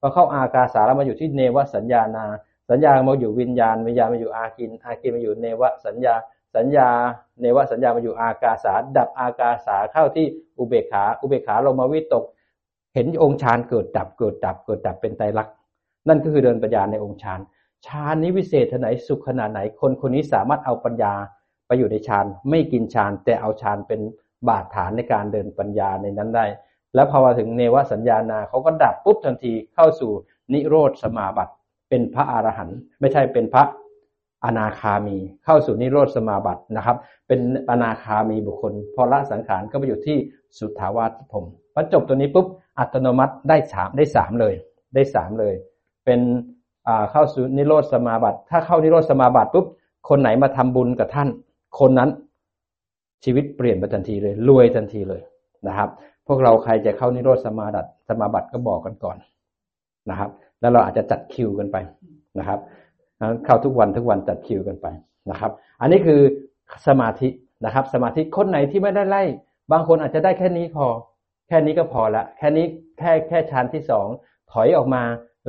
A: พอเข้าอากาสาแล้วมาอยู่ที่เนวสัญญานา สัญญามาอยู่วิญญาณวิญญาณมาอยู่อากิน อากินมาอยู่เนวสัญญา สัญญา เนวสัญญามาอยู่อากาสาดับอากาสาเข้าที่อุเบกขา อุเบกขาลงมาวิตก เห็นองค์ฌานเกิดดับเกิดดับเกิดดับเป็นไตรลักษณ์นั่นก็คือเดินปัญญาในองค์ฌาน ฌานนี้วิเศษไหนสุขขนาดไหน คนคนนี้สามารถเอาปัญญาไปอยู่ในฌานไม่กินฌานแต่เอาฌานเป็นบาดฐานในการเดินปัญญาในนั้นได้ แล้วพอมาถึงเนวสัญญานาเขาก็ดับปุ๊บทันทีเข้าสู่นิโรธสมาบัติเป็นพระอรหันต์ไม่ใช่เป็นพระอนาคามีเข้าสู่นิโรธสมาบัตินะครับ เป็นอนาคามีบุคคล พอละสังขารก็ไปอยู่ที่สุทธาวาสผมพอจบตัวนี้ปุ๊บอัตโนมัติได้สามได้สามเลย ได้สามเลย เป็น เข้าสู่นิโรธสมาบัติ ถ้าเข้านิโรธสมาบัติปุ๊บคนไหนมาทำบุญกับท่าน คนนั้นชีวิตเปลี่ยนไปทันทีเลย รวยทันทีเลยนะครับ พวกเราใครจะเข้านิโรธสมาบัติสมาบัติก็บอกกันก่อนนะครับ แล้วเราอาจจะจัดคิวกันไปนะครับเข้าทุกวันทุกวันจัดคิวกันไปนะครับ อันนี้คือสมาธินะครับ สมาธิคนไหนที่ไม่ได้ไล่ บางคนอาจจะได้แค่นี้พอ แค่นี้ก็พอละแค่นี้แค่แค่ชั้นที่สองถอยออกมา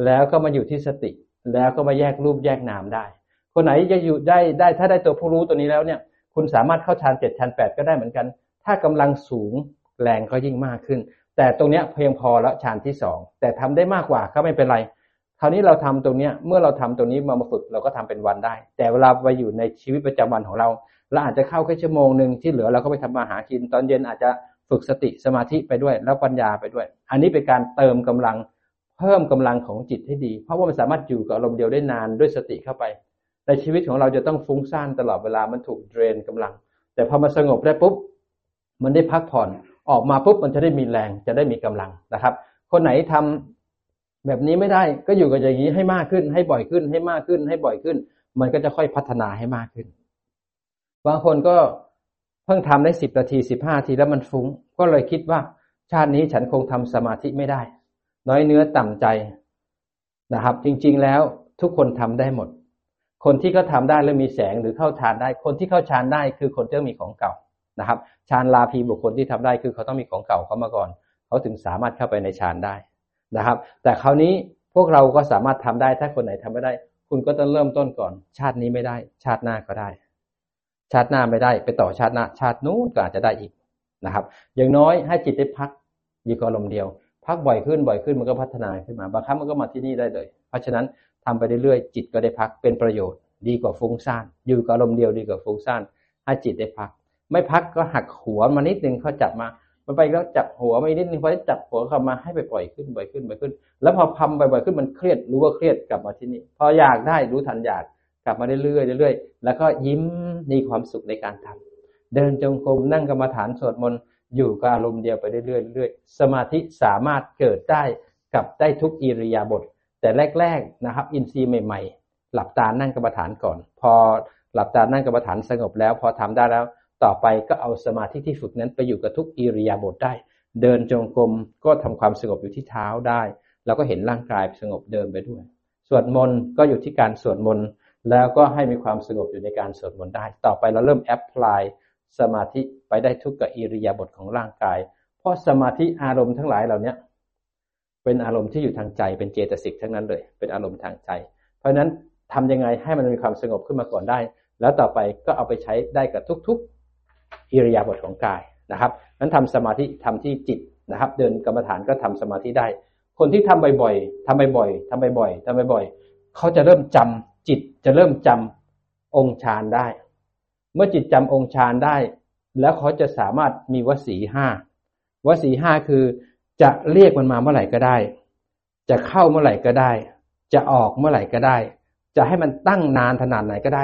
A: แล้วก็มาอยู่ที่สติ แล้วก็มาแยกรูปแยกนามได้ คนไหนจะอยู่ได้ได้ถ้าได้ตัวผู้รู้ตัวนี้แล้วเนี่ย คุณสามารถเข้าชั้นเจ็ดชั้นแปดก็ได้เหมือนกัน ถ้ากำลังสูงแรงก็ยิ่งมากขึ้น แต่ตรงเนี้ยเพียงพอแล้วชั้นที่สองแต่ทำได้มากกว่าก็ไม่เป็นไรคราวนี้เราทำตรงเนี้ยเมื่อเราทำตรงนี้มามาฝึกเราก็ทำเป็นวันได้ แต่เวลาไปอยู่ในชีวิตประจำวันของเราเราอาจจะเข้าแค่ชั่วโมงหนึ่งที่เหลือเราก็ไปทำมาหากินตอนเย็นอาจจะฝึกสติสมาธิไปด้วย แล้วปัญญาไปด้วย อันนี้เป็นการเติมกำลัง เพิ่มกำลังของจิตให้ดี เพราะว่ามันสามารถอยู่กับอารมณ์เดียวได้นานด้วยสติเข้าไป ในชีวิตของเราจะต้องฟุ้งซ่านตลอดเวลามันถูกเดรนกำลัง แต่พอมาสงบได้ปุ๊บมันได้พักผ่อนออกมาปุ๊บมันจะได้มีแรงจะได้มีกำลังนะครับ คนไหนทำแบบนี้ไม่ได้ก็อยู่กับอย่างนี้ให้มากขึ้น ให้บ่อยขึ้นให้มากขึ้น ให้บ่อยขึ้น มันก็จะค่อยพัฒนาให้มากขึ้น บางคนก็เพิ่งทำได้สิบนาทีสิบห้าทีแล้วมันฟุง้ง ก็เลยคิดว่าชาตินี้ฉันคงทำสมาธิไม่ได้ น้อยเนื้อต่ำใจนะครับ จริงๆแล้วทุกคนทำได้หมด คนที่เขาทาได้แล้วมีแสงหรือเข้าฌานได้ คนที่เข้าฌานได้คือคนที่มีของเก่านะครับฌานลาภีบุคคลที่ทำได้คือเขาต้องมีของเก่าเขามาก่อน เขาถึงสามารถเข้าไปในฌานได้นะครับ แต่คราวนี้พวกเราก็สามารถทำได้ถ้าคนไหนทำไม่ได้ คุณก็ต้องเริ่มต้นก่อน ชาตินี้ไม่ได้ ชาติหน้าก็ได้ ชาติหน้าไม่ได้ ไปต่อชาติหน้า ชาตินู้นก็อาจจะได้อีกนะครับ อย่างน้อยให้จิตได้พักอยู่กับลมเดียว พักบ่อยขึ้นบ่อยขึ้นมันก็พัฒนาขึ้นมา บางครั้งมันก็มาที่นี่ได้เลย เพราะฉะนั้นทำไปเรื่อยๆจิตก็ได้พักเป็นประโยชน์ดีกว่าฟุ้งซ่านอยู่กับลมเดียวดีกว่าฟุ้งซ่านให้จิตได้พัก ไม่พักก็หักหัวมานิดนึงเขาจับมา มันไปแล้วจับหัวม่นิดนึงพอจับหัวเข้ามาให้ไปปล่อยขึ้นบ่อยขึ้นบ่อยขึ้น แล้วพอพัมบ่อยๆขึ้นมันเครียดรู้ว่าเครียดกลับมาที่นี่พออยากได้รู้ทันอยากกลับมาเรื่อยๆเรื่อยๆแล้วก็ยิ้มมีความสุขในการทำเดินจงกรมนั่งกรรมฐานสวดมนต์ อยู่กับอารมณ์เดียวไปเรื่อยๆสมาธิสามารถเกิดได้กับได้ทุกอิริยาบถแต่แรกๆนะครับ อินทรีย์ใหม่ ๆ หลับตานั่งกรรมฐานก่อน พอหลับตานั่งกรรมฐานสงบแล้ว พอทำได้แล้วต่อไปก็เอาสมาธิที่ฝึกนั้นไปอยู่กับทุกอิริยาบถได้ เดินจงกรมก็ทำความสงบอยู่ที่เท้าได้เราก็เห็นร่างกายสงบเดินไปด้วย สวดมนต์ก็อยู่ที่การสวดมนต์แล้วก็ให้มีความสงบอยู่ในการสวดมนต์ได้ ต่อไปเราเริ่ม apply สมาธิไปได้ทุกกับอิริยาบถของร่างกาย เพราะสมาธิอารมณ์ทั้งหลายเหล่านี้เป็นอารมณ์ที่อยู่ทางใจเป็นเจตสิกทั้งนั้นเลย เป็นอารมณ์ทางใจ เพราะฉะนั้นทำยังไงให้มันมีความสงบขึ้นมาก่อนได้ แล้วต่อไปก็เอาไปใช้ได้กับทุกๆ อิริยาบถของกายนะครับนั้นทำสมาธิทำที่จิตนะครับ เดินกรรมฐานก็ทำสมาธิได้ คนที่ทำบ่อยๆทำบ่อยๆทำบ่อยๆทำบ่อยๆเขาจะเริ่มจำจิตจะเริ่มจำองค์ฌานได้ เมื่อจิตจำองค์ฌานได้ แล้วเขาจะสามารถมีวสีห้าวสีห้าคือจะเรียกมันมาเมื่อไหร่ก็ได้ จะเข้าเมื่อไหร่ก็ได้ จะออกเมื่อไหร่ก็ได้ จะให้มันตั้งนานขนาดไหนก็ได้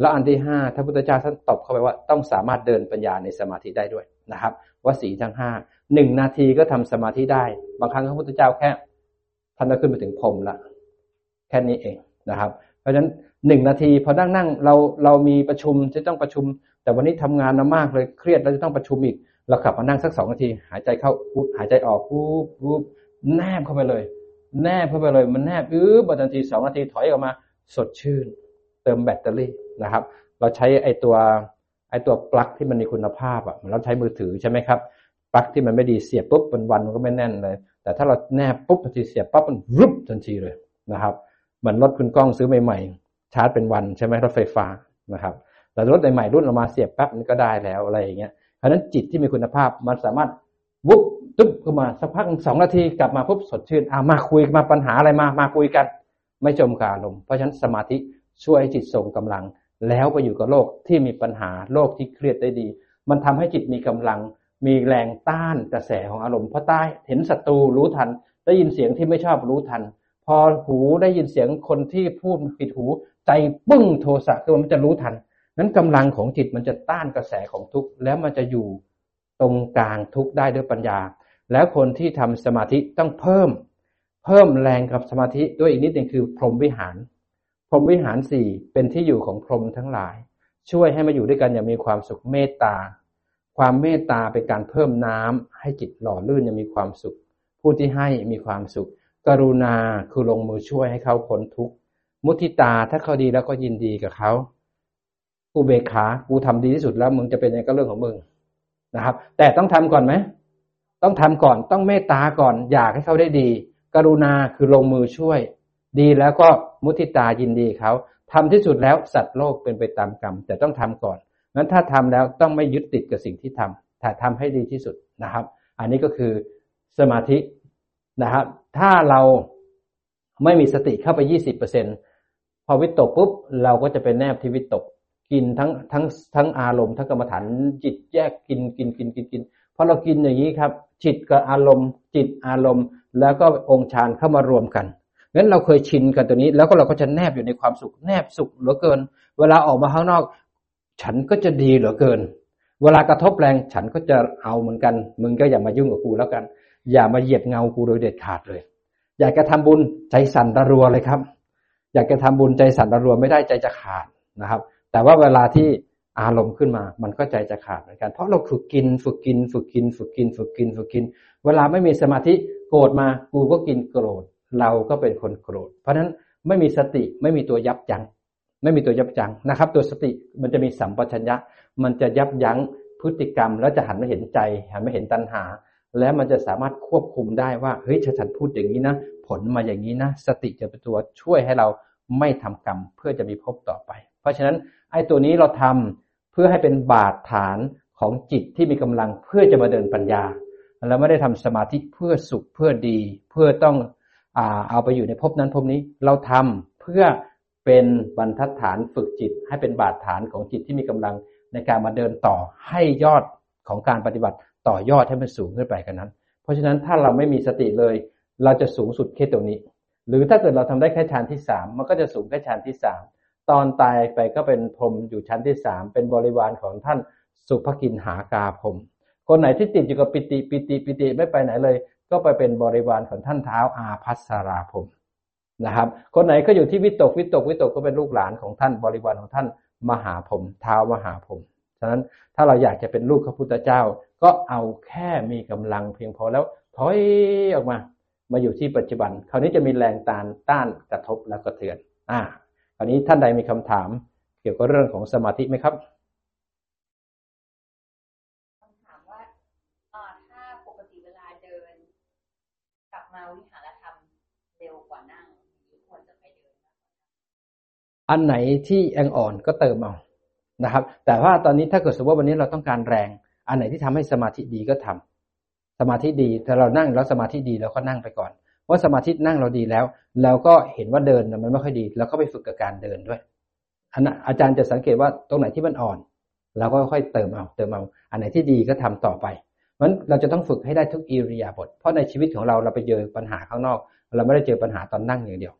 A: แล้วอันที่ห้าท่านพุทธเจ้าท่านตอบเข้าไปว่าต้องสามารถเดินปัญญาในสมาธิได้ด้วยนะครับวสีทั้งห้าหนึ่งนาทีก็ทำสมาธิได้ บางครั้งพระพุทธเจ้าแค่ท่านก็ขึ้นไปถึงพรมละแค่นี้เองนะครับ ราะฉะนั้นหนึ่งนาทีพอนั่งนั่งเราเรามีประชุมจะต้องประชุม แต่วันนี้ทำงานมามากเลยเครียดเราจะต้องประชุมอีกเรากลับมานั่งสักสองนาที หายใจเข้าปุ๊บหายใจออกปุ๊บปุ๊บแนบเข้าไปเลย แนบเข้าไปเลยมันแนบอื้อบทันทีสองนาทีถอยออกมา สดชื่น เติมแบตเตอรี่นะครับ เราใช้ไอตัวไอตัวปลั๊กที่มันมีคุณภาพอะเราใช้มือถือใช่ไหมครับปลั๊กที่มันไม่ดีเสียบปุ๊บวันวันมันก็ไม่แน่นเลย แต่ถ้าเราแนบปุ๊บทันทีเสียบปั๊บมันรุบทันทีเลยนะครับ เหมือนรถคุณกล้องซื้อใหม่ๆ ชาร์จเป็นวันใช่ไหมรถไฟฟ้านะครับแต่รถใหม่ๆรุ่นออกมาเสียบปั๊บมันก็ได้แล้วอะไรอย่างเงี้ยเพราะนั้นจิตที่มีคุณภาพมันสามารถวุบตุ๊บเข้ามาสักพักสองนาทีกลับมาปุ๊บสดชื่นอ่ามาคุยมาปัญหาอะไรมามาคุยกัน ไม่จมกาลมเพราะฉะนั้นสมาธิช่วยจิตส่งกำลัง แล้วไปอยู่กับโลกที่มีปัญหาโลกที่เครียดได้ดี มันทำให้จิตมีกำลัง มีแรงต้านกระแสของอารมณ์เพราะใต้เห็นศัตรูรู้ทัน ได้ยินเสียงที่ไม่ชอบรู้ทัน พอหูได้ยินเสียงคนที่พูดผิดหู ใจปึ้งโทสะคือมันจะรู้ทัน นั้นกำลังของจิตมันจะต้านกระแสของทุกข์แล้วมันจะอยู่ตรงกลางทุกข์ได้ด้วยปัญญา แล้วคนที่ทำสมาธิต้องเพิ่ม เพิ่มแรงกับสมาธิด้วยอีกนิดหนึ่งคือพรหมวิหาร พรหมวิหารสี่เป็นที่อยู่ของพรหมทั้งหลาย ช่วยให้มาอยู่ด้วยกันอย่างมีความสุขเมตตา ความเมตตาเป็นการเพิ่มน้ำให้จิตหล่อลื่นยังมีความสุข ผู้ที่ให้มีความสุข กรุณาคือลงมือช่วยให้เขาพ้นทุกข์ มุทิตาถ้าเขาดีแล้วก็ยินดีกับเขาอุเบกขา กูทำดีที่สุดแล้วมึงจะเป็นยังไงก็เรื่องของมึงนะครับ แต่ต้องทำก่อนไหม ต้องทำก่อน ต้องเมตตาก่อน อยากให้เขาได้ดี กรุณาคือลงมือช่วย ดีแล้วก็มุทิตายินดีเขาทำที่สุดแล้วสัตว์โลกเป็นไปตามกรรม แต่ต้องทำก่อนงั้นถ้าทำแล้วต้องไม่ยึดติดกับสิ่งที่ทำถ้าทำให้ดีที่สุดนะครับ อันนี้ก็คือสมาธิ นะครับ ถ้าเราไม่มีสติเข้าไปยี่สิบเปอร์เซ็นพอวิตกปุ๊บเราก็จะเป็นแนบที่วิตก กินทั้งทั้งทั้งอารมณ์ทั้งกรรมฐานจิตแยกกินกินกินกินกินพอเรากินอย่างนี้ครับ จิตกับอารมณ์ จิตอารมณ์ แล้วก็องค์ฌานเข้ามารวมกันงั้นเราเคยชินกันตัวนี้แล้วก็เราก็จะแนบอยู่ในความสุขแนบสุขเหลือเกิน เวลาออกมาข้างนอก ฉันก็จะดีเหลือเกิน เวลากระทบแรงฉันก็จะเอาเหมือนกัน มึงก็อย่ามายุ่งกับกูแล้วกัน อย่ามาเหยียบเงากูโดยเด็ดขาดเลย อยากจะทำบุญใจสั่นระรัวเลยครับ อยากจะทำบุญใจสั่นระรัวไม่ได้ใจจะขาดนะครับ แต่ว่าเวลาที่อารมณ์ขึ้นมา มันก็ใจจะขาดเหมือนกัน เพราะเราฝึกกิน ฝึกกิน ฝึกกิน ฝึกกิน ฝึกกิน ฝึกกิน เวลาไม่มีสมาธิโกรธมา กูก็กินโกรธ เราก็เป็นคนโกรธ เพราะฉะนั้นไม่มีสติไม่มีตัวยับยั้ง ไม่มีตัวยับยั้งนะครับ ตัวสติมันจะมีสัมปชัญญะ มันจะยับยั้งพฤติกรรม แล้วจะหันมาเห็นใจ หันมาเห็นตัณหา แล้วมันจะสามารถควบคุมได้ว่าเฮ้ยฉันพูดอย่างนี้นะ ผลมาอย่างนี้นะ สติจะเป็นตัวช่วยให้เราไม่ทำกรรมเพื่อจะมีพบต่อไป เพราะฉะนั้นไอ้ตัวนี้เราทำเพื่อให้เป็นบาดฐานของจิตที่มีกำลังเพื่อจะมาเดินปัญญาเราไม่ได้ทำสมาธิเพื่อสุขเพื่อดี เพื่อต้องอาเอาไปอยู่ในภพนั้นภพนี้เราทำเพื่อเป็นบรรทัดฐานฝึกจิต ให้เป็นบาดฐานของจิตที่มีกำลังในการมาเดินต่อให้ยอดของการปฏิบัติ ต่อยอดให้มันสูงขึ้นไปกันนั้น เพราะฉะนั้นถ้าเราไม่มีสติเลย เราจะสูงสุดแค่ตรงนี้ หรือถ้าเกิดเราทำได้แค่ฌานที่สามมันก็จะสูงแค่ฌานที่สามตอนตายไปก็เป็นพรมอยู่ชั้นที่สามเป็นบริวารของท่านสุภกินหากาพรมคนไหนที่ติดอยู่กับปิติปิติปิติไม่ไปไหนเลย ก็ไปเป็นบริวารของท่านเท้าอาพัสราพรมนะครับ คนไหนก็อยู่ที่วิตกวิตกวิตกก็เป็นลูกหลานของท่านบริวารของท่านมหาพรมเท้ามหาพรมฉะนั้นถ้าเราอยากจะเป็นลูกพระพุทธเจ้า ก็เอาแค่มีกำลังเพียงพอแล้วถอยออกมา มาอยู่ที่ปัจจุบัน คราวนี้จะมีแรงต้านต้านกระทบแล้วก็เตือน อ่า คราวนี้ท่านใดมีคำถามเกี่ยวกับเรื่องของสมาธิไหมครับ
B: คำถามว่าถ้าปกติเวลาเดินกลับมาวิหารธรรมเร็วกว่านั่งควรจะไปเดิน
A: อันไหนที่แองอ่อนก็เติมเอานะครับ แต่ว่าตอนนี้ถ้าเกิดสมมติว่าวันนี้เราต้องการแรง อันไหนที่ทำให้สมาธิดีก็ทำสมาธิดีถ้าเรานั่งแล้วสมาธิดีเราก็นั่งไปก่อนเพราะสมาธินั่งเราดีแล้ว เราก็เห็นว่าเดินมันไม่ค่อยดีแล้วก็ไปฝึกกับการเดินด้วยอันอาจารย์จะสังเกตว่าตรงไหนที่มันอ่อนเราก็ค่อยเติมเอาเติมเอาอันไหนที่ดีก็ทำต่อไปมันเราจะต้องฝึกให้ได้ทุกอิริยาบถเพราะในชีวิตของเราเราไปเจอปัญหาข้างนอก เราไม่ได้เจอปัญหาตอนนั่งอย่างเดียว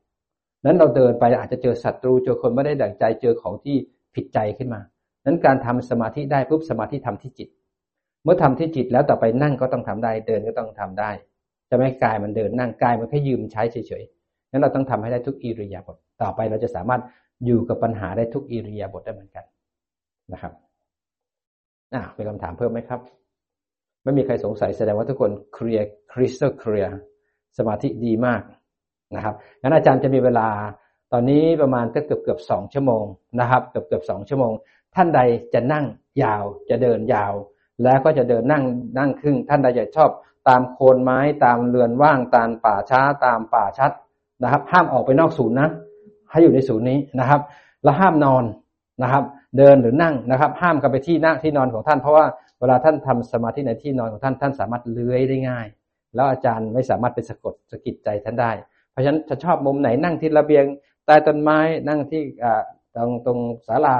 A: นั้นเราเดินไปอาจจะเจอศัตรูเจอคนไม่ได้ดั่งใจเจอของที่ผิดใจขึ้นมานั้นการทำสมาธิได้ปุ๊บสมาธิทำที่จิต มื่อทำที่จิตแล้วต่อไปนั่งก็ต้องทำได้ เดินก็ต้องทำได้ จะไม่กายมันเดินนั่งกายมันแค่ยืมใช้เฉยๆนั้นเราต้องทำให้ได้ทุกอิริยาบถต่อไปเราจะสามารถอยู่กับปัญหาได้ทุกอิริยาบถได้เหมือนกันนะครับอ่ามีคำถามเพิ่มไหมครับ ไม่มีใครสงสัยแสดงว่าทุกคนเคลียร์คริสตัลเคลียร์สมาธิดีมากนะครับงั้นอาจารย์จะมีเวลาตอนนี้ประมาณก็เกือบเกือบสองชั่วโมงนะครับ เกือบเกือบสองชั่วโมง ท่านใดจะนั่งยาวจะเดินยาว แล้วก็จะเดินนั่งนั่งครึ่ง ท่านใดจะชอบตามโคนไม้ตามเรือนว่างตามป่าช้าตามป่าชัดนะครับ ห้ามออกไปนอกศูนย์นะให้อยู่ในศูนย์นี้นะครับ แล้วห้ามนอนนะครับ เดินหรือนั่งนะครับ ห้ามกันไปที่นั่งที่นอนของท่านเพราะว่าเวลาท่านทำสมาธิในที่นอนของท่านท่านสามารถเลื้อยได้ง่าย แล้วอาจารย์ไม่สามารถไปสะกดสะกิดใจท่านได้ เพราะฉะนั้นจะชอบมุมไหนนั่งที่ระเบียงใต้ต้นไม้นั่งที่ตรงตรงศาลา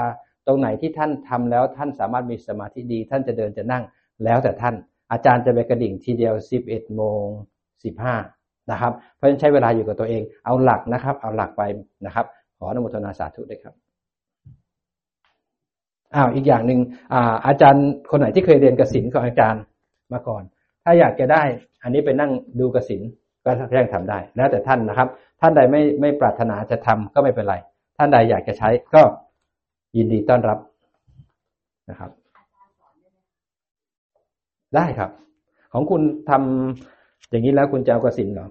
A: ตรงไหนที่ท่านทำแล้วท่านสามารถมีสมาธิดี ท่านจะเดินจะนั่งแล้วแต่ท่าน อาจารย์จะไปกระดิ่งทีเดียวสิบเอ็ดโมงสิบห้านะครับเพราะฉะนั้นใช้เวลาอยู่กับตัวเองเอาหลักนะครับ เอาหลักไปนะครับ ขออนุโมทนาสาธุด้วยครับอ้าวอีกอย่างหนึ่งอาอาจารย์คนไหนที่เคยเรียนกสินของอาจารย์มาก่อน ถ้าอยากจะได้ อันนี้ไปนั่งดูกสินก็ยังทำได้ แล้วแต่ท่านนะครับ ท่านใดไม่ไม่ปรารถนาจะทำก็ไม่เป็นไร ท่านใดอยากจะใช้ก็ ยินดีต้อนรับนะครับ ได้ครับ ของคุณทำอย่างนี้แล้วคุณจะเอากระสินเหรอ